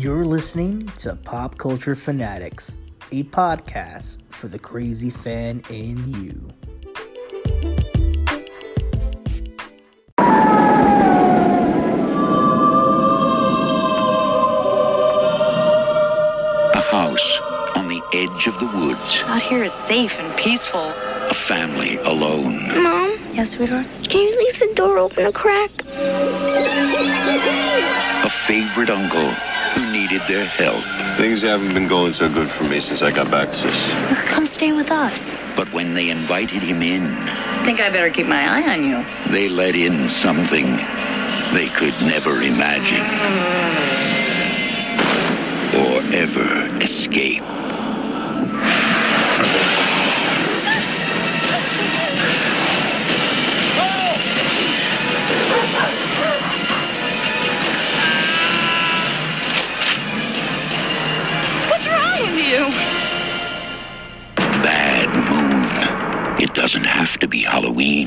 You're listening to Pop Culture Fanatics, a podcast for the crazy fan in you. A house on the edge of the woods. Out here it's safe and peaceful. A family alone. Mom, Yes, sweetheart? can you leave the door open a crack? A favorite uncle who needed their help. Things haven't been going so good for me since I got back, sis. Come stay with us. But when they invited him in, I Think I better keep my eye on you. they let in something they could never imagine or ever escape.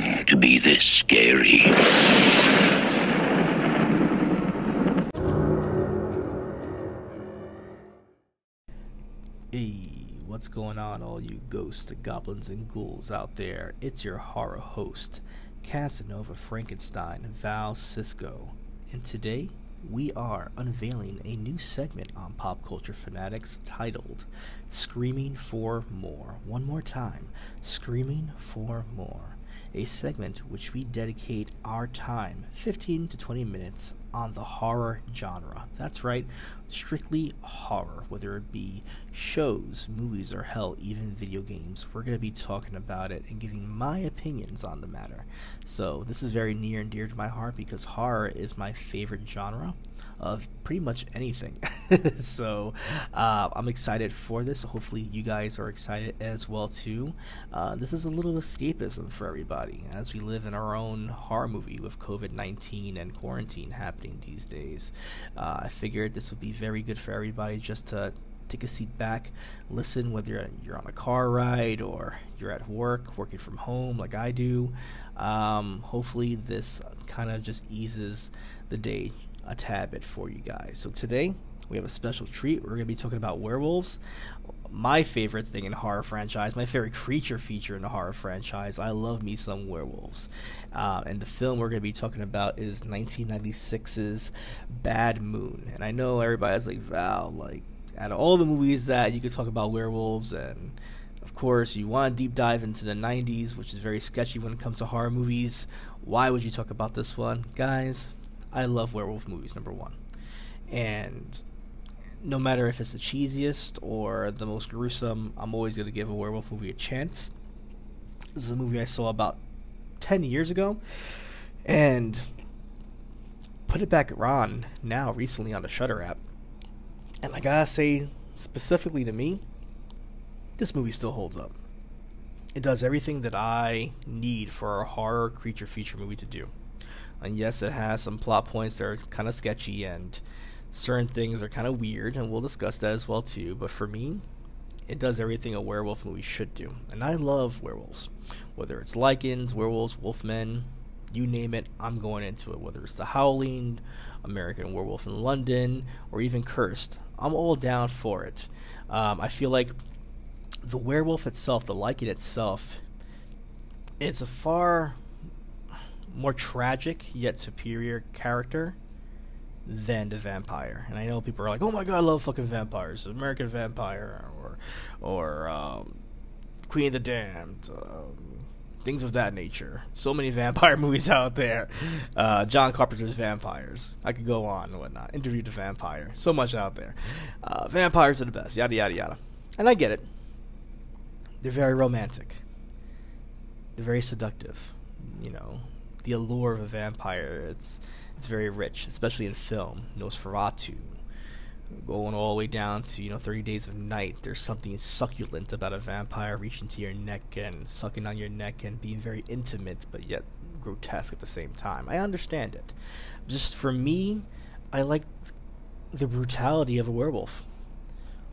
To be this scary. Hey, what's going on, all you ghosts, goblins, and ghouls out there? It's your horror host, Casanova Frankenstein, Val Cisco, and today we are unveiling a new segment on Pop Culture Fanatics titled Screaming for More. One more time Screaming for More. A segment which we dedicate our time, 15 to 20 minutes, on the horror genre. That's right, strictly horror, whether it be shows, movies, or hell, even video games. We're going to be talking about it and giving my opinions on the matter. So, this is very near and dear to my heart because horror is my favorite genre of pretty much anything. so, uh, I'm excited for this. Hopefully, you guys are excited as well too. Uh, this is a little escapism for everybody as we live in our own horror movie with COVID-19 and quarantine happening these days. Uh, I figured this would be very good for everybody just to take a seat back, listen whether you're on a car ride or you're at work, working from home like I do. Um, hopefully, this kind of just eases the day a tad bit for you guys. So today we have a special treat. We're going to be talking about werewolves. My favorite thing in horror franchise, my favorite creature feature in the horror franchise. I love me some werewolves. Uh, and the film we're going to be talking about is 1996's Bad Moon. And I know everybody's like, Val, like, out of all the movies that you could talk about werewolves and of course you want to deep dive into the 90s which is very sketchy when it comes to horror movies why would you talk about this one guys i love werewolf movies number one and no matter if it's the cheesiest or the most gruesome i'm always going to give a werewolf movie a chance this is a movie i saw about 10 years ago and put it back on now recently on the Shudder app and I gotta say, specifically to me, this movie still holds up. It does everything that I need for a horror creature feature movie to do. And yes, it has some plot points that are kind of sketchy and certain things are kind of weird, and we'll discuss that as well too. But for me, it does everything a werewolf movie should do. And I love werewolves. Whether it's lycans, werewolves, wolfmen, you name it, I'm going into it. Whether it's The Howling, American Werewolf in London, or even Cursed, I'm all down for it. Um, I feel like the werewolf itself, the lycan itself, is a far more tragic yet superior character than the vampire. And I know people are like, "Oh my god, I love fucking vampires! American Vampire or or um, Queen of the Damned." Um, things of that nature. So many vampire movies out there. Uh, John Carpenter's Vampires. I could go on and whatnot. Interview the Vampire. So much out there. Uh, vampires are the best. Yada yada yada. And I get it. They're very romantic. They're very seductive. You know, the allure of a vampire. It's it's very rich, especially in film. Nosferatu, going all the way down to you know 30 days of night there's something succulent about a vampire reaching to your neck and sucking on your neck and being very intimate but yet grotesque at the same time. I understand it. Just for me i like the brutality of a werewolf.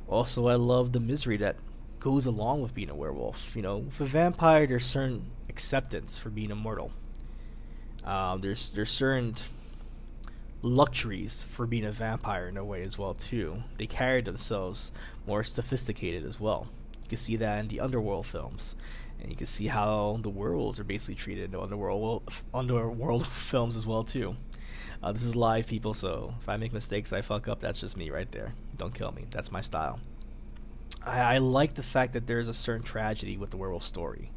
Also i love the misery that goes along with being a werewolf. You know with a vampire there's certain acceptance for being immortal um, there's there's certain luxuries for being a vampire in a way as well too. They carried themselves more sophisticated as well. You can see that in the underworld films, and you can see how the werewolves are basically treated in the underworld underworld films as well too. Uh, this is live, people, so if I make mistakes, I fuck up. That's just me right there. Don't kill me. That's my style. I, I like the fact that there's a certain tragedy with the werewolf story,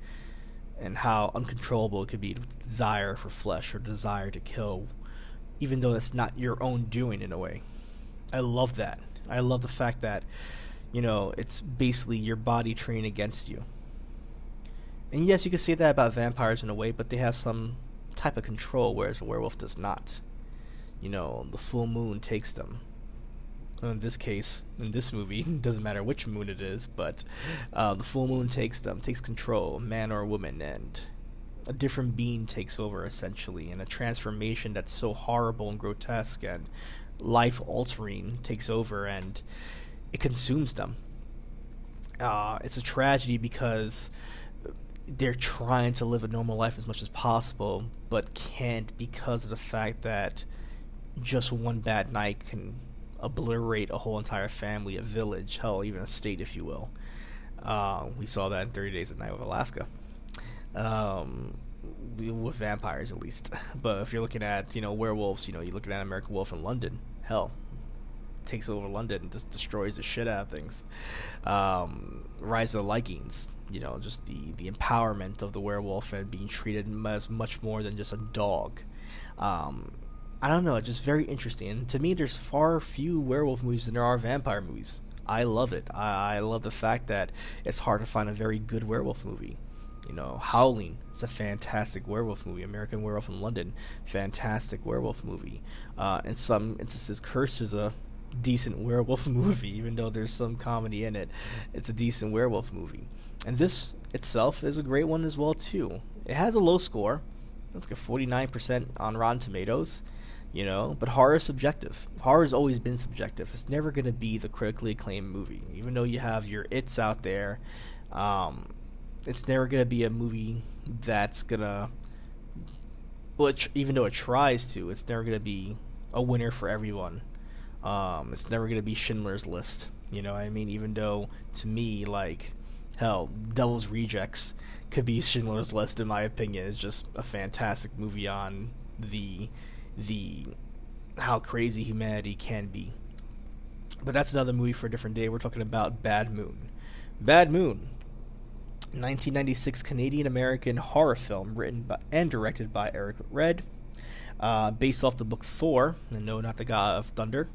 and how uncontrollable it could be, the desire for flesh or desire to kill even though that's not your own doing in a way. I love that. I love the fact that, you know, it's basically your body turning against you. And yes, you can say that about vampires in a way, but they have some type of control, whereas a werewolf does not. You know, the full moon takes them. In this case, in this movie, doesn't matter which moon it is, but uh, the full moon takes them, takes control, man or woman, and a different being takes over essentially, and a transformation that's so horrible and grotesque and life altering takes over, and it consumes them. Uh, it's a tragedy because they're trying to live a normal life as much as possible, but can't because of the fact that just one bad night can obliterate a whole entire family, a village, hell, even a state, if you will. Uh, we saw that in 30 Days at Night with Alaska um, with vampires at least. But if you're looking at you know werewolves, you know you're looking at American Wolf in London. Hell, takes over London and just destroys the shit out of things. Um, Rise of the Lycans, you know, just the the empowerment of the werewolf and being treated as much more than just a dog. Um, I don't know, just very interesting. And to me, there's far few werewolf movies than there are vampire movies. I love it. I, I love the fact that it's hard to find a very good werewolf movie. You know, Howling. It's a fantastic werewolf movie. American Werewolf in London. Fantastic werewolf movie. Uh, in some instances, Curse is a decent werewolf movie, even though there's some comedy in it. It's a decent werewolf movie. And this itself is a great one as well too. It has a low score. It's like a 49% on Rotten Tomatoes, you know, but horror is subjective. Horror has always been subjective. It's never going to be the critically acclaimed movie. Even though you have your its out there, um, it's never gonna be a movie that's gonna well, it, even though it tries to, it's never gonna be a winner for everyone. Um, it's never gonna be Schindler's List. You know I mean? Even though to me, like, hell, Devil's Rejects could be Schindler's List in my opinion. It's just a fantastic movie on the the how crazy humanity can be. But that's another movie for a different day. We're talking about Bad Moon. Bad Moon 1996 Canadian American horror film written by, and directed by Eric Red, uh, based off the book Thor, and no, not the god of thunder.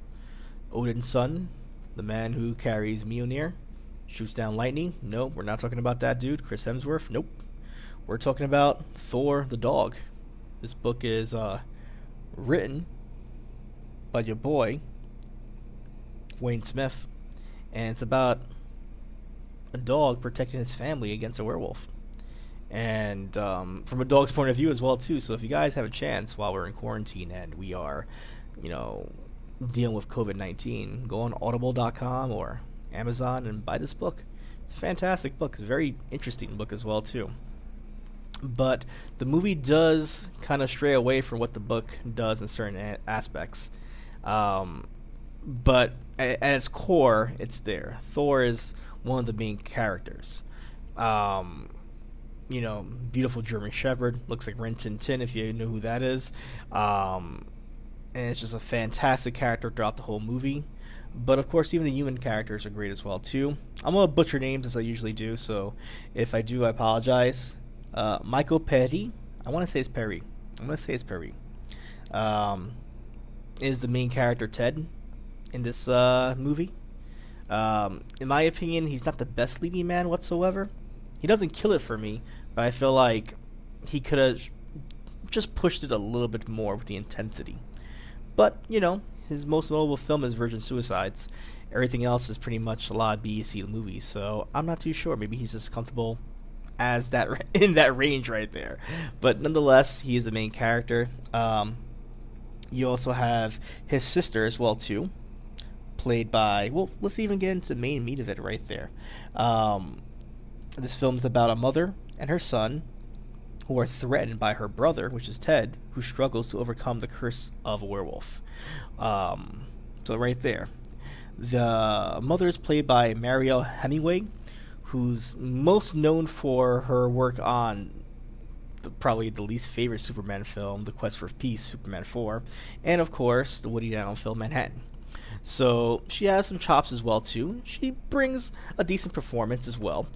Odin's son, the man who carries Mjolnir, shoots down lightning. No, we're not talking about that dude, Chris Hemsworth. Nope. We're talking about Thor the dog. This book is uh, written by your boy, Wayne Smith, and it's about a dog protecting his family against a werewolf. And um, from a dog's point of view as well too. So if you guys have a chance while we're in quarantine and we are, you know, dealing with COVID nineteen, go on Audible.com or Amazon and buy this book. It's a fantastic book. It's a very interesting book as well too. But the movie does kind of stray away from what the book does in certain a- aspects. Um, but at, at its core, it's there. Thor is one of the main characters. Um, you know, beautiful German Shepherd looks like Rin Tin Tin if you know who that is. Um, and it's just a fantastic character throughout the whole movie. But of course, even the human characters are great as well too. I'm gonna butcher names as I usually do, so if I do, I apologize. Uh, Michael Perry, I want to say it's Perry. I'm gonna say it's Perry. Um, is the main character Ted in this uh, movie? Um, in my opinion, he's not the best leading man whatsoever. He doesn't kill it for me, but I feel like he could have just pushed it a little bit more with the intensity. But, you know, his most notable film is Virgin Suicides. Everything else is pretty much a lot of BEC movies, so I'm not too sure. Maybe he's just comfortable as that in that range right there. But nonetheless, he is the main character. Um, you also have his sister as well too, played by well let's even get into the main meat of it right there um, this film is about a mother and her son who are threatened by her brother, which is Ted, who struggles to overcome the curse of a werewolf. Um, so right there, the mother is played by Mariel Hemingway, who's most known for her work on the, probably the least favorite Superman film, The Quest for Peace, Superman 4, and of course the Woody Allen film Manhattan. So she has some chops as well too. She brings a decent performance as well.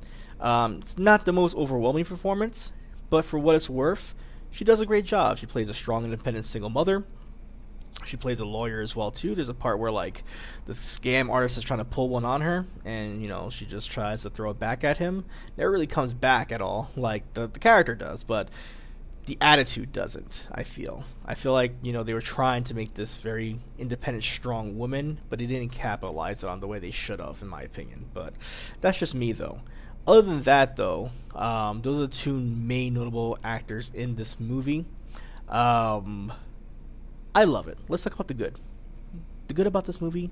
Um, it's not the most overwhelming performance, but for what it's worth, she does a great job. She plays a strong, independent single mother. She plays a lawyer as well too. There's a part where like this scam artist is trying to pull one on her, and you know she just tries to throw it back at him. Never really comes back at all, like the the character does, but the attitude doesn't. I feel. I feel like you know they were trying to make this very independent, strong woman, but they didn't capitalize it on the way they should have, in my opinion. But that's just me, though. Other than that, though, um, those are the two main notable actors in this movie. Um, I love it. Let's talk about the good. The good about this movie.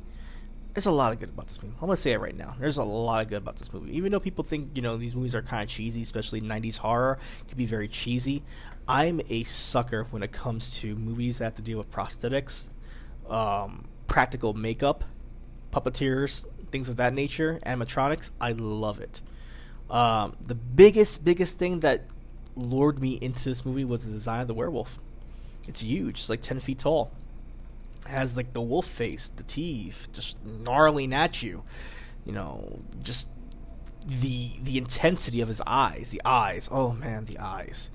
There's a lot of good about this movie. I'm gonna say it right now. There's a lot of good about this movie. Even though people think you know these movies are kind of cheesy, especially 90s horror can be very cheesy. I'm a sucker when it comes to movies that have to deal with prosthetics, um, practical makeup, puppeteers, things of that nature, animatronics. I love it. Um, the biggest, biggest thing that lured me into this movie was the design of the werewolf. It's huge. It's like 10 feet tall. It has like the wolf face, the teeth, just gnarling at you. You know, just the the intensity of his eyes. The eyes. Oh man, the eyes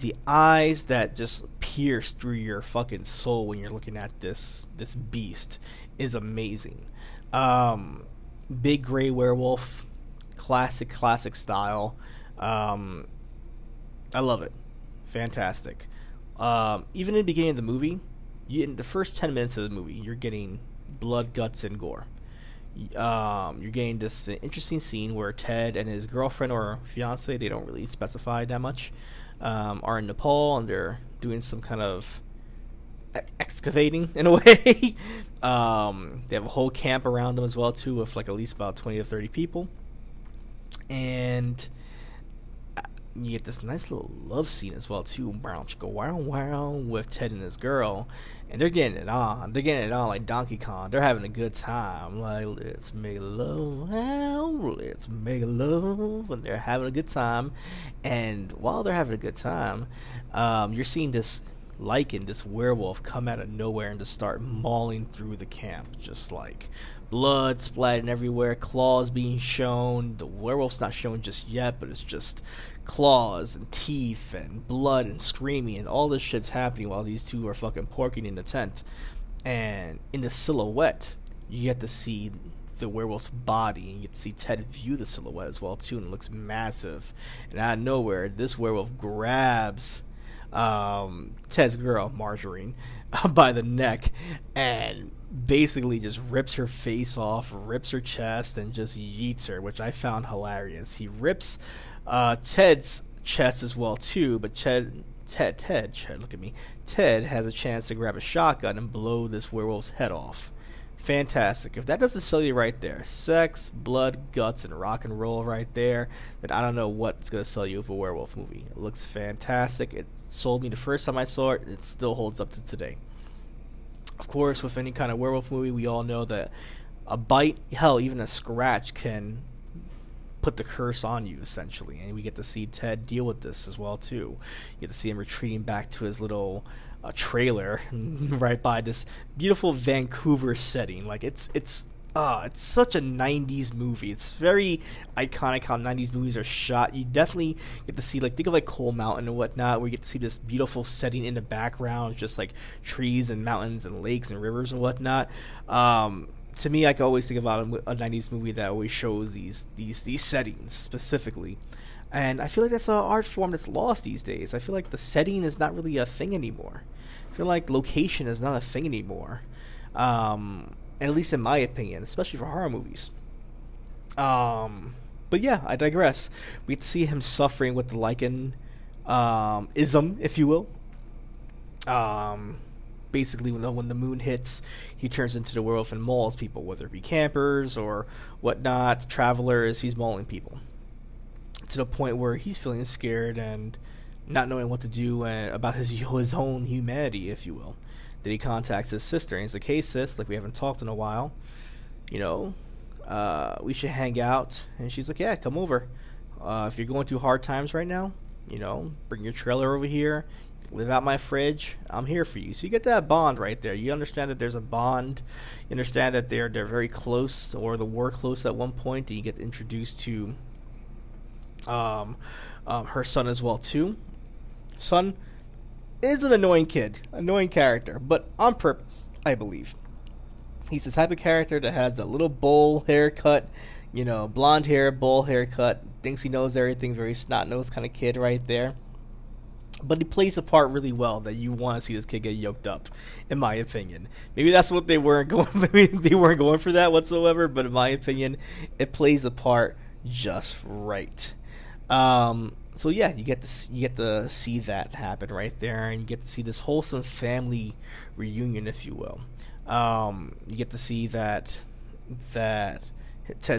the eyes that just pierce through your fucking soul when you're looking at this this beast is amazing. Um, big gray werewolf, classic classic style. Um, I love it, fantastic. Um, even in the beginning of the movie, you, in the first ten minutes of the movie, you're getting blood, guts, and gore. Um, you're getting this interesting scene where Ted and his girlfriend or fiance, they don't really specify that much, um, are in Nepal and they're doing some kind of excavating in a way. um, they have a whole camp around them as well too, with like at least about twenty to thirty people, and you get this nice little love scene as well too. Wow, go wow wow with Ted and his girl, and they're getting it on. They're getting it on like Donkey Kong. They're having a good time. Like let's make love, let's make love, and they're having a good time. And while they're having a good time, um, you're seeing this lycan, this werewolf, come out of nowhere and just start mauling through the camp, just like blood splatting everywhere, claws being shown. The werewolf's not shown just yet, but it's just claws and teeth and blood and screaming and all this shit's happening while these two are fucking porking in the tent. And in the silhouette, you get to see the werewolf's body, and you get to see Ted view the silhouette as well too, and it looks massive. And out of nowhere, this werewolf grabs um, Ted's girl, Marjorie, by the neck, and basically just rips her face off, rips her chest, and just yeets her, which I found hilarious. He rips uh, Ted's chest as well too, but Ted, Ted, Ted, Ted, look at me. Ted has a chance to grab a shotgun and blow this werewolf's head off. Fantastic. If that doesn't sell you right there, sex, blood, guts, and rock and roll right there, then I don't know what's gonna sell you with a werewolf movie. It looks fantastic. It sold me the first time I saw it. It still holds up to today. Of course, with any kind of werewolf movie, we all know that a bite, hell, even a scratch can put the curse on you essentially and we get to see ted deal with this as well too you get to see him retreating back to his little uh, trailer right by this beautiful vancouver setting like it's it's ah, it's such a 90s movie. It's very iconic how 90s movies are shot. You definitely get to see, like, think of like Cold Mountain and whatnot, where you get to see this beautiful setting in the background, just like trees and mountains and lakes and rivers and whatnot. Um, to me, I can always think about a, a, '90s movie that always shows these these these settings specifically, and I feel like that's an art form that's lost these days. I feel like the setting is not really a thing anymore. I feel like location is not a thing anymore, um, at least in my opinion, especially for horror movies. Um, but yeah, I digress. We see him suffering with the lycan um, ism, if you will. Um, basically when the, when the moon hits, he turns into the werewolf and mauls people, whether it be campers or whatnot, travelers. He's mauling people to the point where he's feeling scared and not knowing what to do and, about his his own humanity, if you will. Then he contacts his sister and he's like, "Hey sis, like we haven't talked in a while, you know, uh, we should hang out." And she's like, "Yeah, come over. Uh, if you're going through hard times right now, you know, bring your trailer over here. Live out my fridge. I'm here for you." So you get that bond right there. You understand that there's a bond. You understand that they're they're very close, or they were close at one point. And you get introduced to um, um, her son as well too. Son is an annoying kid, annoying character, but on purpose, I believe. He's the type of character that has a little bowl haircut, you know, blonde hair, bowl haircut, thinks he knows everything, very snot nosed kind of kid right there. But he plays the part really well that you want to see this kid get yoked up, in my opinion. Maybe that's what they weren't going. Maybe they weren't going for that whatsoever. But in my opinion, it plays the part just right. Um, so yeah, you get to you get to see that happen right there, and you get to see this wholesome family reunion, if you will. Um, you get to see that that Ted.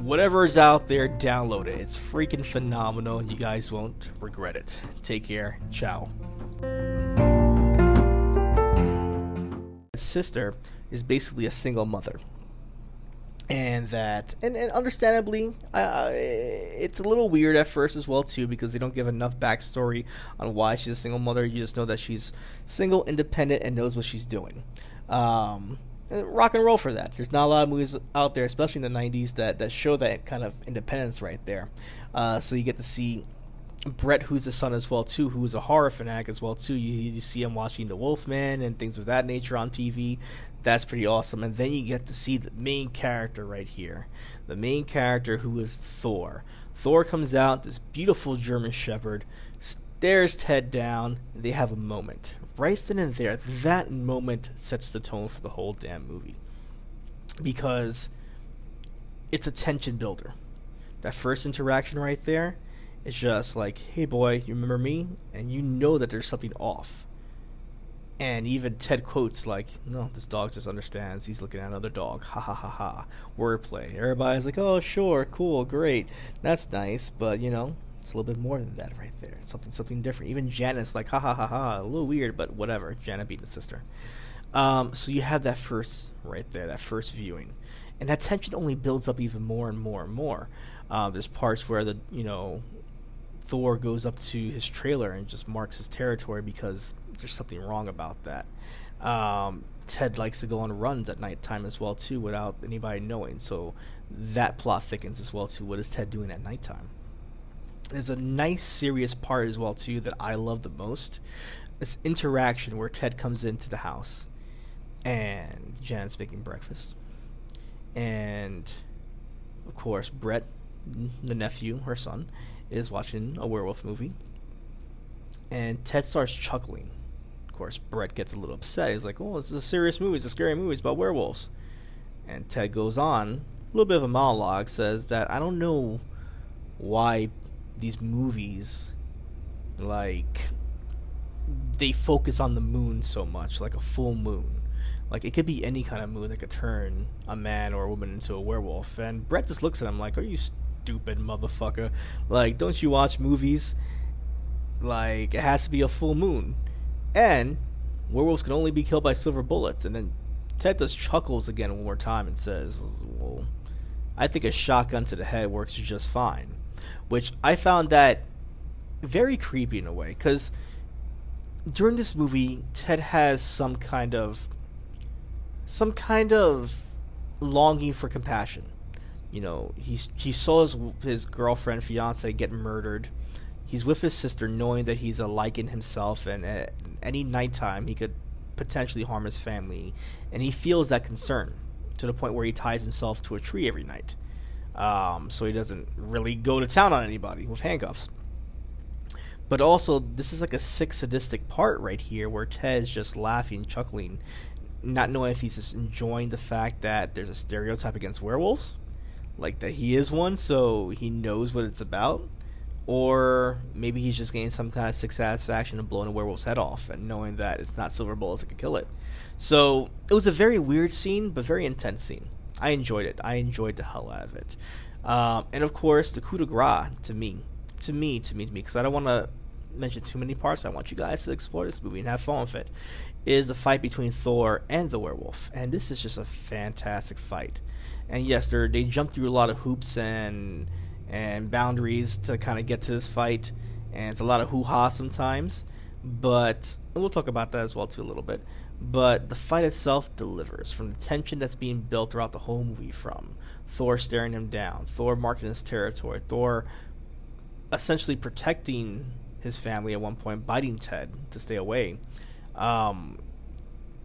whatever is out there, download it. It's freaking phenomenal. You guys won't regret it. Take care. Ciao. sister is basically a single mother and that and, and understandably uh, it's a little weird at first as well too because they don't give enough backstory on why she's a single mother you just know that she's single independent and knows what she's doing um, rock and roll for that there's not a lot of movies out there especially in the 90s that, that show that kind of independence right there uh, so you get to see Brett, who's the son as well too, who's a horror fanatic as well too. You, you see him watching The Wolfman and things of that nature on TV. That's pretty awesome. And then you get to see the main character right here, the main character who is Thor. Thor comes out, this beautiful German Shepherd, stares Ted down. They have a moment right then and there. That moment sets the tone for the whole damn movie because it's a tension builder. That first interaction right there it's just like, hey boy, you remember me? And you know that there's something off. And even Ted quotes like, "No, this dog just understands. He's looking at another dog. Ha ha ha ha." Wordplay. Everybody's like, "Oh, sure, cool, great. That's nice." But you know, it's a little bit more than that right there. Something something different. Even Janet's like, "Ha ha ha ha." A little weird, but whatever. Janet beat the sister. Um, so you have that first right there, that first viewing, and that tension only builds up even more and more and more. Uh, there's parts where the you know Thor goes up to his trailer and just marks his territory because there's something wrong about that. Um, Ted likes to go on runs at nighttime as well too, without anybody knowing. So that plot thickens as well too. What is Ted doing at nighttime? There's a nice serious part as well too that I love the most. This interaction where Ted comes into the house and Janet's making breakfast, and of course Brett, the nephew, her son, is watching a werewolf movie, and Ted starts chuckling. Of course, Brett gets a little upset. He's like, "Oh, this is a serious movie. It's a scary movie. It's about werewolves." And Ted goes on, a little bit of a monologue, says that I don't know why these movies, like, they focus on the moon so much, like a full moon. Like it could be any kind of moon that could turn a man or a woman into a werewolf. And Brett just looks at him like, "Are you stupid motherfucker? Like, don't you watch movies? Like it has to be a full moon, and werewolves can only be killed by silver bullets." And then Ted just chuckles again one more time and says, "Well, I think a shotgun to the head works just fine," which I found that very creepy in a way because during this movie, Ted has some kind of some kind of longing for compassion. You know, he's he saw his his girlfriend, fiance get murdered. He's with his sister, knowing that he's a Lycan himself, and at any nighttime he could potentially harm his family, and he feels that concern to the point where he ties himself to a tree every night, um, so he doesn't really go to town on anybody with handcuffs. But also, this is like a sick sadistic part right here where Ted's just laughing, chuckling, not knowing if he's just enjoying the fact that there's a stereotype against werewolves, like that he is one, so he knows what it's about, or maybe he's just getting some kind of sick satisfaction of blowing a werewolf's head off and knowing that it's not silver bullets that can kill it. So it was a very weird scene, but very intense scene. I enjoyed it. I enjoyed the hell out of it. Um, and of course, the coup de grace to me, to me, to me, to me, because I don't want to mention too many parts. I want you guys to explore this movie and have fun with it. Is the fight between Thor and the werewolf, and this is just a fantastic fight. And yes, they they jump through a lot of hoops and and boundaries to kind of get to this fight, and it's a lot of hoo ha sometimes. But we'll talk about that as well too a little bit. But the fight itself delivers from the tension that's being built throughout the whole movie. From Thor staring him down, Thor marking his territory, Thor essentially protecting his family at one point, biting Ted to stay away. Um,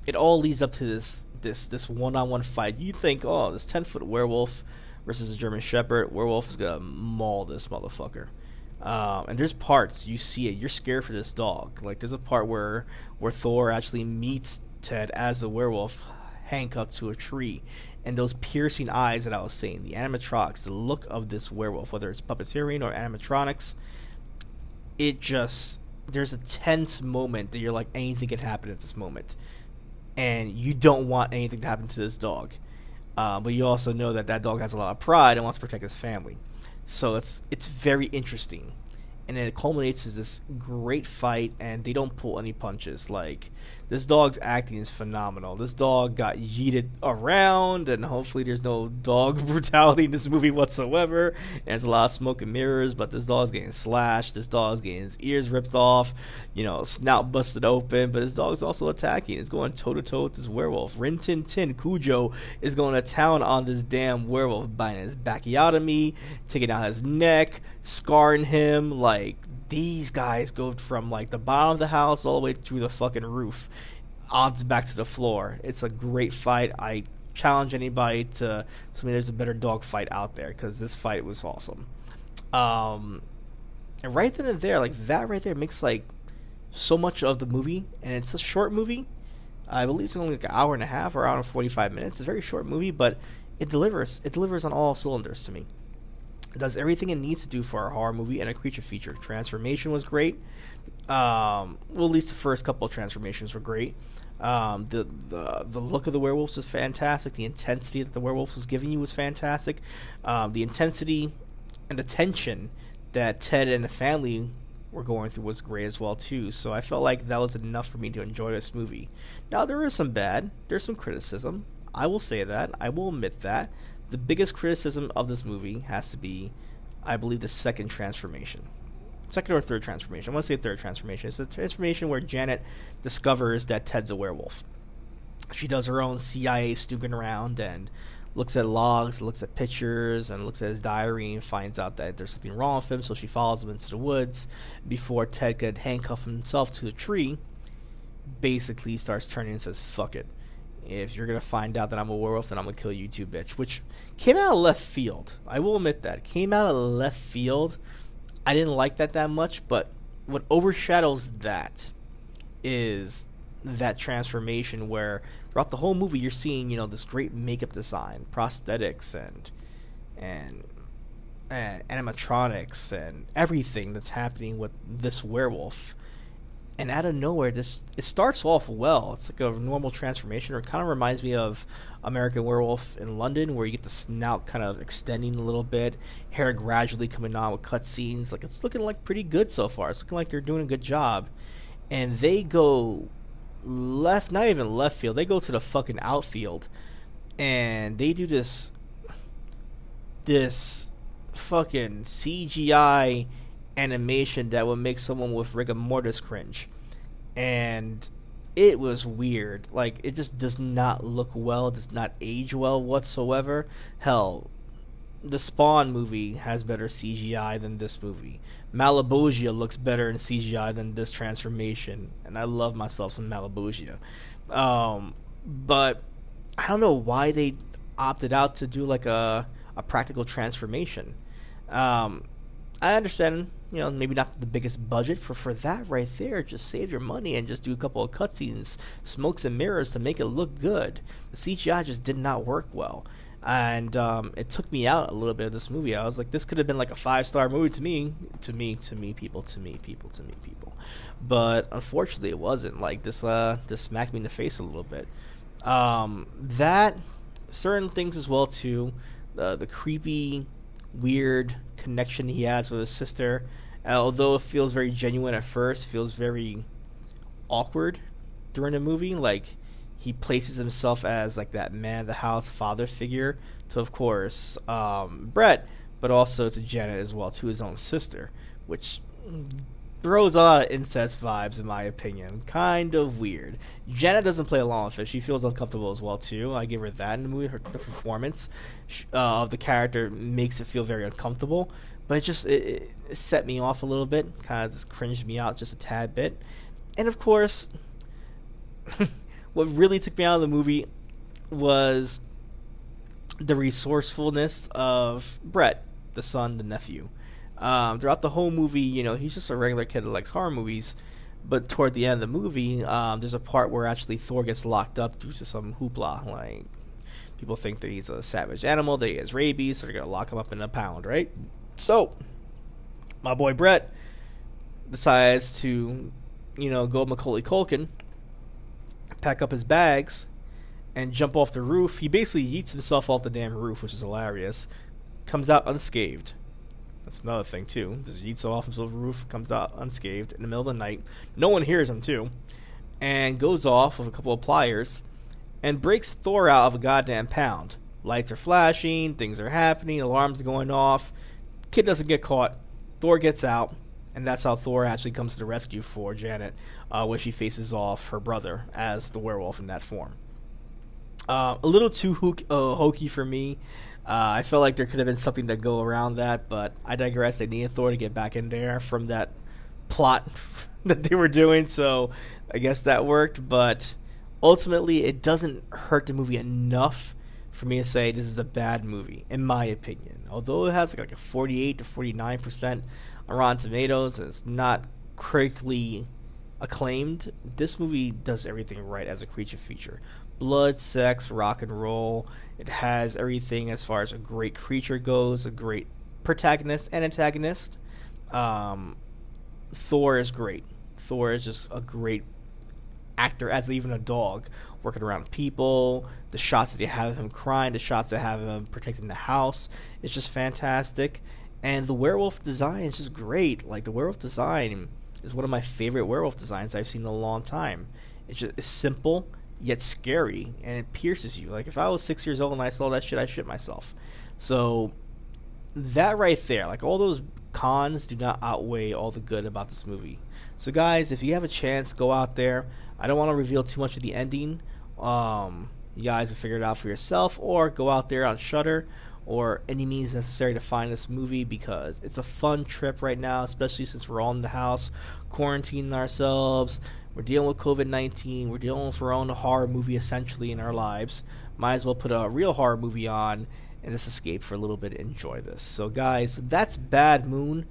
it all leads up to this this this one on one fight. You think, oh, this ten foot werewolf versus a German Shepherd, werewolf is gonna maul this motherfucker. Um, and there's parts you see it, you're scared for this dog. Like there's a part where where Thor actually meets Ted as a werewolf, handcuffed to a tree, and those piercing eyes that I was saying, the animatronics, the look of this werewolf, whether it's puppeteering or animatronics, it just there's a tense moment that you're like anything can happen at this moment, and you don't want anything to happen to this dog, uh, but you also know that that dog has a lot of pride and wants to protect his family, so it's it's very interesting, and it culminates as this great fight, and they don't pull any punches. Like this dog's acting is phenomenal. This dog got yeeted around, and hopefully there's no dog brutality in this movie whatsoever. And it's a lot of smoke and mirrors, but this dog's getting slashed. This dog's getting his ears ripped off, you know, snout busted open. But this dog's also attacking. It's going toe to toe with this werewolf. Rin Tin Tin Cujo is going to town on this damn werewolf, biting his backiotomy, taking out his neck, scarring him. Like these guys go from like the bottom of the house all the way through the fucking roof, odds back to the floor. It's a great fight. I challenge anybody to tell me there's a better dog fight out there because this fight was awesome. Um, and right then and there, like that right there makes like so much of the movie, and it's a short movie. I believe it's only like an hour and a half or and forty five minutes. It's a very short movie, but it delivers. It delivers on all cylinders to me. It does everything it needs to do for a horror movie and a creature feature. Transformation was great. Um, well, at least the first couple of transformations were great. Um, the, the the look of the werewolves was fantastic. The intensity that the werewolves was giving you was fantastic. Um, the intensity and the tension that Ted and the family were going through was great as well too. So I felt like that was enough for me to enjoy this movie. Now there is some bad, there's some criticism. I will say that. I will admit that the biggest criticism of this movie has to be, I believe, the second transformation. Second or third transformation. I want to say third transformation. It's a transformation where Janet discovers that Ted's a werewolf. She does her own CIA snooping around and looks at logs, looks at pictures, and looks at his diary and finds out that there's something wrong with him. So she follows him into the woods before Ted could handcuff himself to the tree. Basically, starts turning and says, "Fuck it." If you're gonna find out that I'm a werewolf, then I'm gonna kill you too, bitch. Which came out of left field. I will admit that came out of left field. I didn't like that that much, but what overshadows that is that transformation where throughout the whole movie you're seeing you know this great makeup design, prosthetics, and and and animatronics and everything that's happening with this werewolf and out of nowhere, this it starts off well. It's like a normal transformation. It kind of reminds me of American Werewolf in London, where you get the snout kind of extending a little bit, hair gradually coming on with cutscenes. Like it's looking like pretty good so far. It's looking like they're doing a good job, and they go left, not even left field. They go to the fucking outfield, and they do this, this fucking CGI animation that would make someone with rigor mortis cringe. And it was weird. Like it just does not look well, does not age well whatsoever. Hell, the Spawn movie has better CGI than this movie. Malebolgia looks better in CGI than this transformation, and I love myself some Malebolgia. Um, but I don't know why they opted out to do like a a practical transformation. Um, I understand, you know, maybe not the biggest budget for for that right there. Just save your money and just do a couple of cutscenes, smokes and mirrors to make it look good. The CGI just did not work well, and um, it took me out a little bit of this movie. I was like, this could have been like a five star movie to me, to me, to me, people, to me, people, to me, people. But unfortunately, it wasn't. Like this, uh, this smacked me in the face a little bit. Um, that certain things as well too. The the creepy weird connection he has with his sister. Although it feels very genuine at first, feels very awkward during the movie. Like he places himself as like that man of the house father figure to, of course, um, Brett, but also to Janet as well, to his own sister, which throws a lot of incest vibes in my opinion. Kind of weird. Janet doesn't play along with it. She feels uncomfortable as well too. I give her that in the movie. Her the performance uh, of the character makes it feel very uncomfortable. But it just it, it set me off a little bit. Kind of just cringed me out just a tad bit. And of course, what really took me out of the movie was the resourcefulness of Brett, the son, the nephew. Um, throughout the whole movie, you know, he's just a regular kid that likes horror movies. But toward the end of the movie, um, there's a part where actually Thor gets locked up due to some hoopla. Like, people think that he's a savage animal, that he has rabies, so they're to lock him up in a pound, right? So, my boy Brett decides to, you know, go Macaulay Culkin, pack up his bags, and jump off the roof. He basically eats himself off the damn roof, which is hilarious. Comes out unscathed that's another thing too. Just eats off himself off the roof, comes out unscathed in the middle of the night. No one hears him too, and goes off with a couple of pliers, and breaks Thor out of a goddamn pound. Lights are flashing, things are happening, alarms are going off. Kid doesn't get caught. Thor gets out, and that's how Thor actually comes to the rescue for Janet, uh, where she faces off her brother as the werewolf in that form. Uh, a little too hook, uh, hokey for me. Uh, I felt like there could have been something to go around that, but I digress. They needed Thor to get back in there from that plot that they were doing, so I guess that worked. But ultimately, it doesn't hurt the movie enough for me to say this is a bad movie, in my opinion. Although it has like a 48 to 49 percent on Rotten Tomatoes, and it's not critically acclaimed. This movie does everything right as a creature feature blood, sex, rock and roll. It has everything as far as a great creature goes, a great protagonist and antagonist. Um, Thor is great. Thor is just a great actor as even a dog working around people. The shots that you have of him crying, the shots that have him protecting the house, it's just fantastic. And the werewolf design is just great. Like the werewolf design is one of my favorite werewolf designs I've seen in a long time. It's just it's simple yet scary, and it pierces you. Like if I was six years old and I saw that shit, I shit myself. So that right there, like all those cons, do not outweigh all the good about this movie. So guys, if you have a chance, go out there. I don't want to reveal too much of the ending. Um, you guys have figured it out for yourself, or go out there on Shudder or any means necessary to find this movie because it's a fun trip right now, especially since we're all in the house, quarantining ourselves, we're dealing with COVID 19. We're dealing with our own horror movie essentially in our lives. Might as well put a real horror movie on and just escape for a little bit enjoy this. So, guys, that's Bad Moon,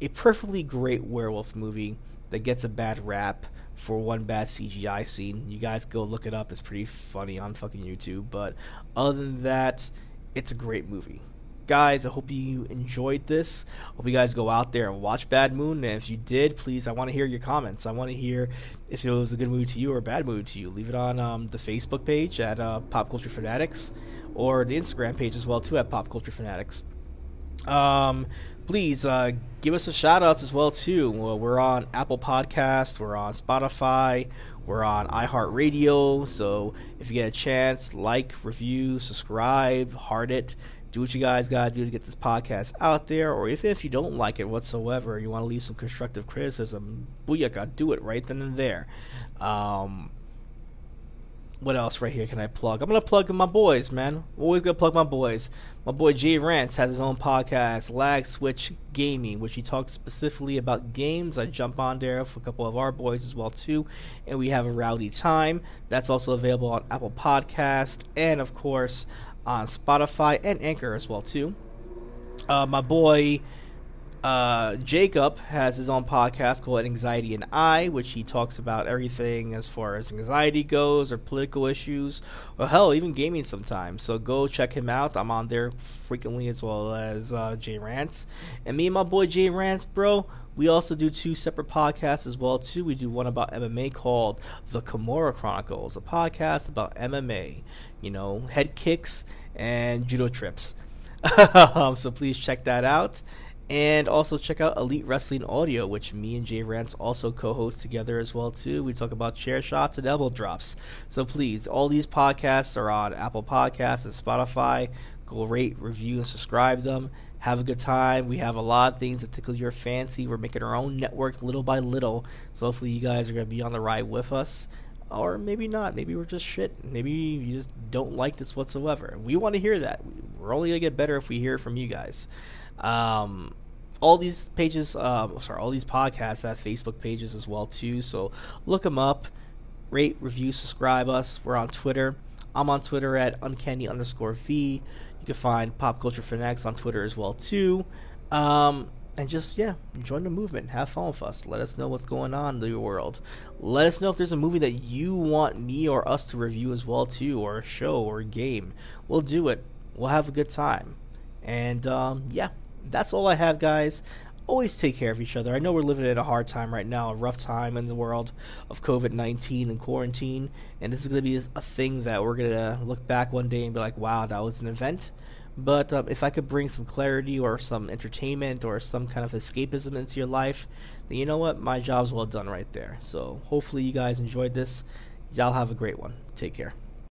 a perfectly great werewolf movie that gets a bad rap for one bad CGI scene. You guys go look it up. It's pretty funny on fucking YouTube. But other than that, it's a great movie. guys, I hope you enjoyed this. Hope you guys go out there and watch Bad Moon. And if you did, please, I want to hear your comments. I want to hear if it was a good movie to you or a bad movie to you. Leave it on um, the Facebook page at uh, Pop Culture Fanatics or the Instagram page as well too at Pop Culture Fanatics. Um, please uh, give us a shout outs as well too. We're on Apple Podcast, we're on Spotify, we're on iHeartRadio. So if you get a chance, like, review, subscribe, heart it. Do what you guys gotta do to get this podcast out there. Or if, if you don't like it whatsoever, you want to leave some constructive criticism, booyaka, do it right then and there. Um, what else right here can I plug? I'm gonna plug my boys, man. Always gonna plug my boys. My boy Jay Rance has his own podcast, Lag Switch Gaming, which he talks specifically about games. I jump on there for a couple of our boys as well too, and we have a rowdy time. That's also available on Apple Podcast and of course on Spotify and Anchor as well too. Uh, my boy uh, Jacob has his own podcast called Anxiety and I, which he talks about everything as far as anxiety goes, or political issues, or hell, even gaming sometimes. So go check him out. I'm on there frequently as well as uh, Jay Rants, and me and my boy Jay Rants, bro. We also do two separate podcasts as well too. We do one about MMA called The Kimura Chronicles, a podcast about MMA, you know, head kicks and judo trips. so please check that out. And also check out Elite Wrestling Audio, which me and Jay Rance also co-host together as well too. We talk about chair shots and elbow drops. So please, all these podcasts are on Apple Podcasts and Spotify. Go rate, review, and subscribe them. Have a good time. We have a lot of things that tickle your fancy. We're making our own network little by little. So hopefully you guys are to be on the ride with us. Or maybe not. Maybe we're just shit. Maybe you just don't like this whatsoever. We want to hear that. We're only to get better if we hear from you guys. Um, all these pages, uh, sorry, all these podcasts have Facebook pages as well too. So look them up, rate, review, subscribe us. We're on Twitter. I'm on Twitter at uncanny underscore v. You can find Pop Culture Fanatics on Twitter as well too. Um, and just yeah, join the movement. Have fun with us. Let us know what's going on in the world. Let us know if there's a movie that you want me or us to review as well too, or a show or a game. We'll do it. We'll have a good time. And um, yeah, that's all I have, guys. Always take care of each other. I know we're living in a hard time right now, a rough time in the world of COVID 19 and quarantine. And this is going to be a thing that we're going to look back one day and be like, wow, that was an event. But um, if I could bring some clarity or some entertainment or some kind of escapism into your life, then you know what? My job's well done right there. So hopefully you guys enjoyed this. Y'all have a great one. Take care.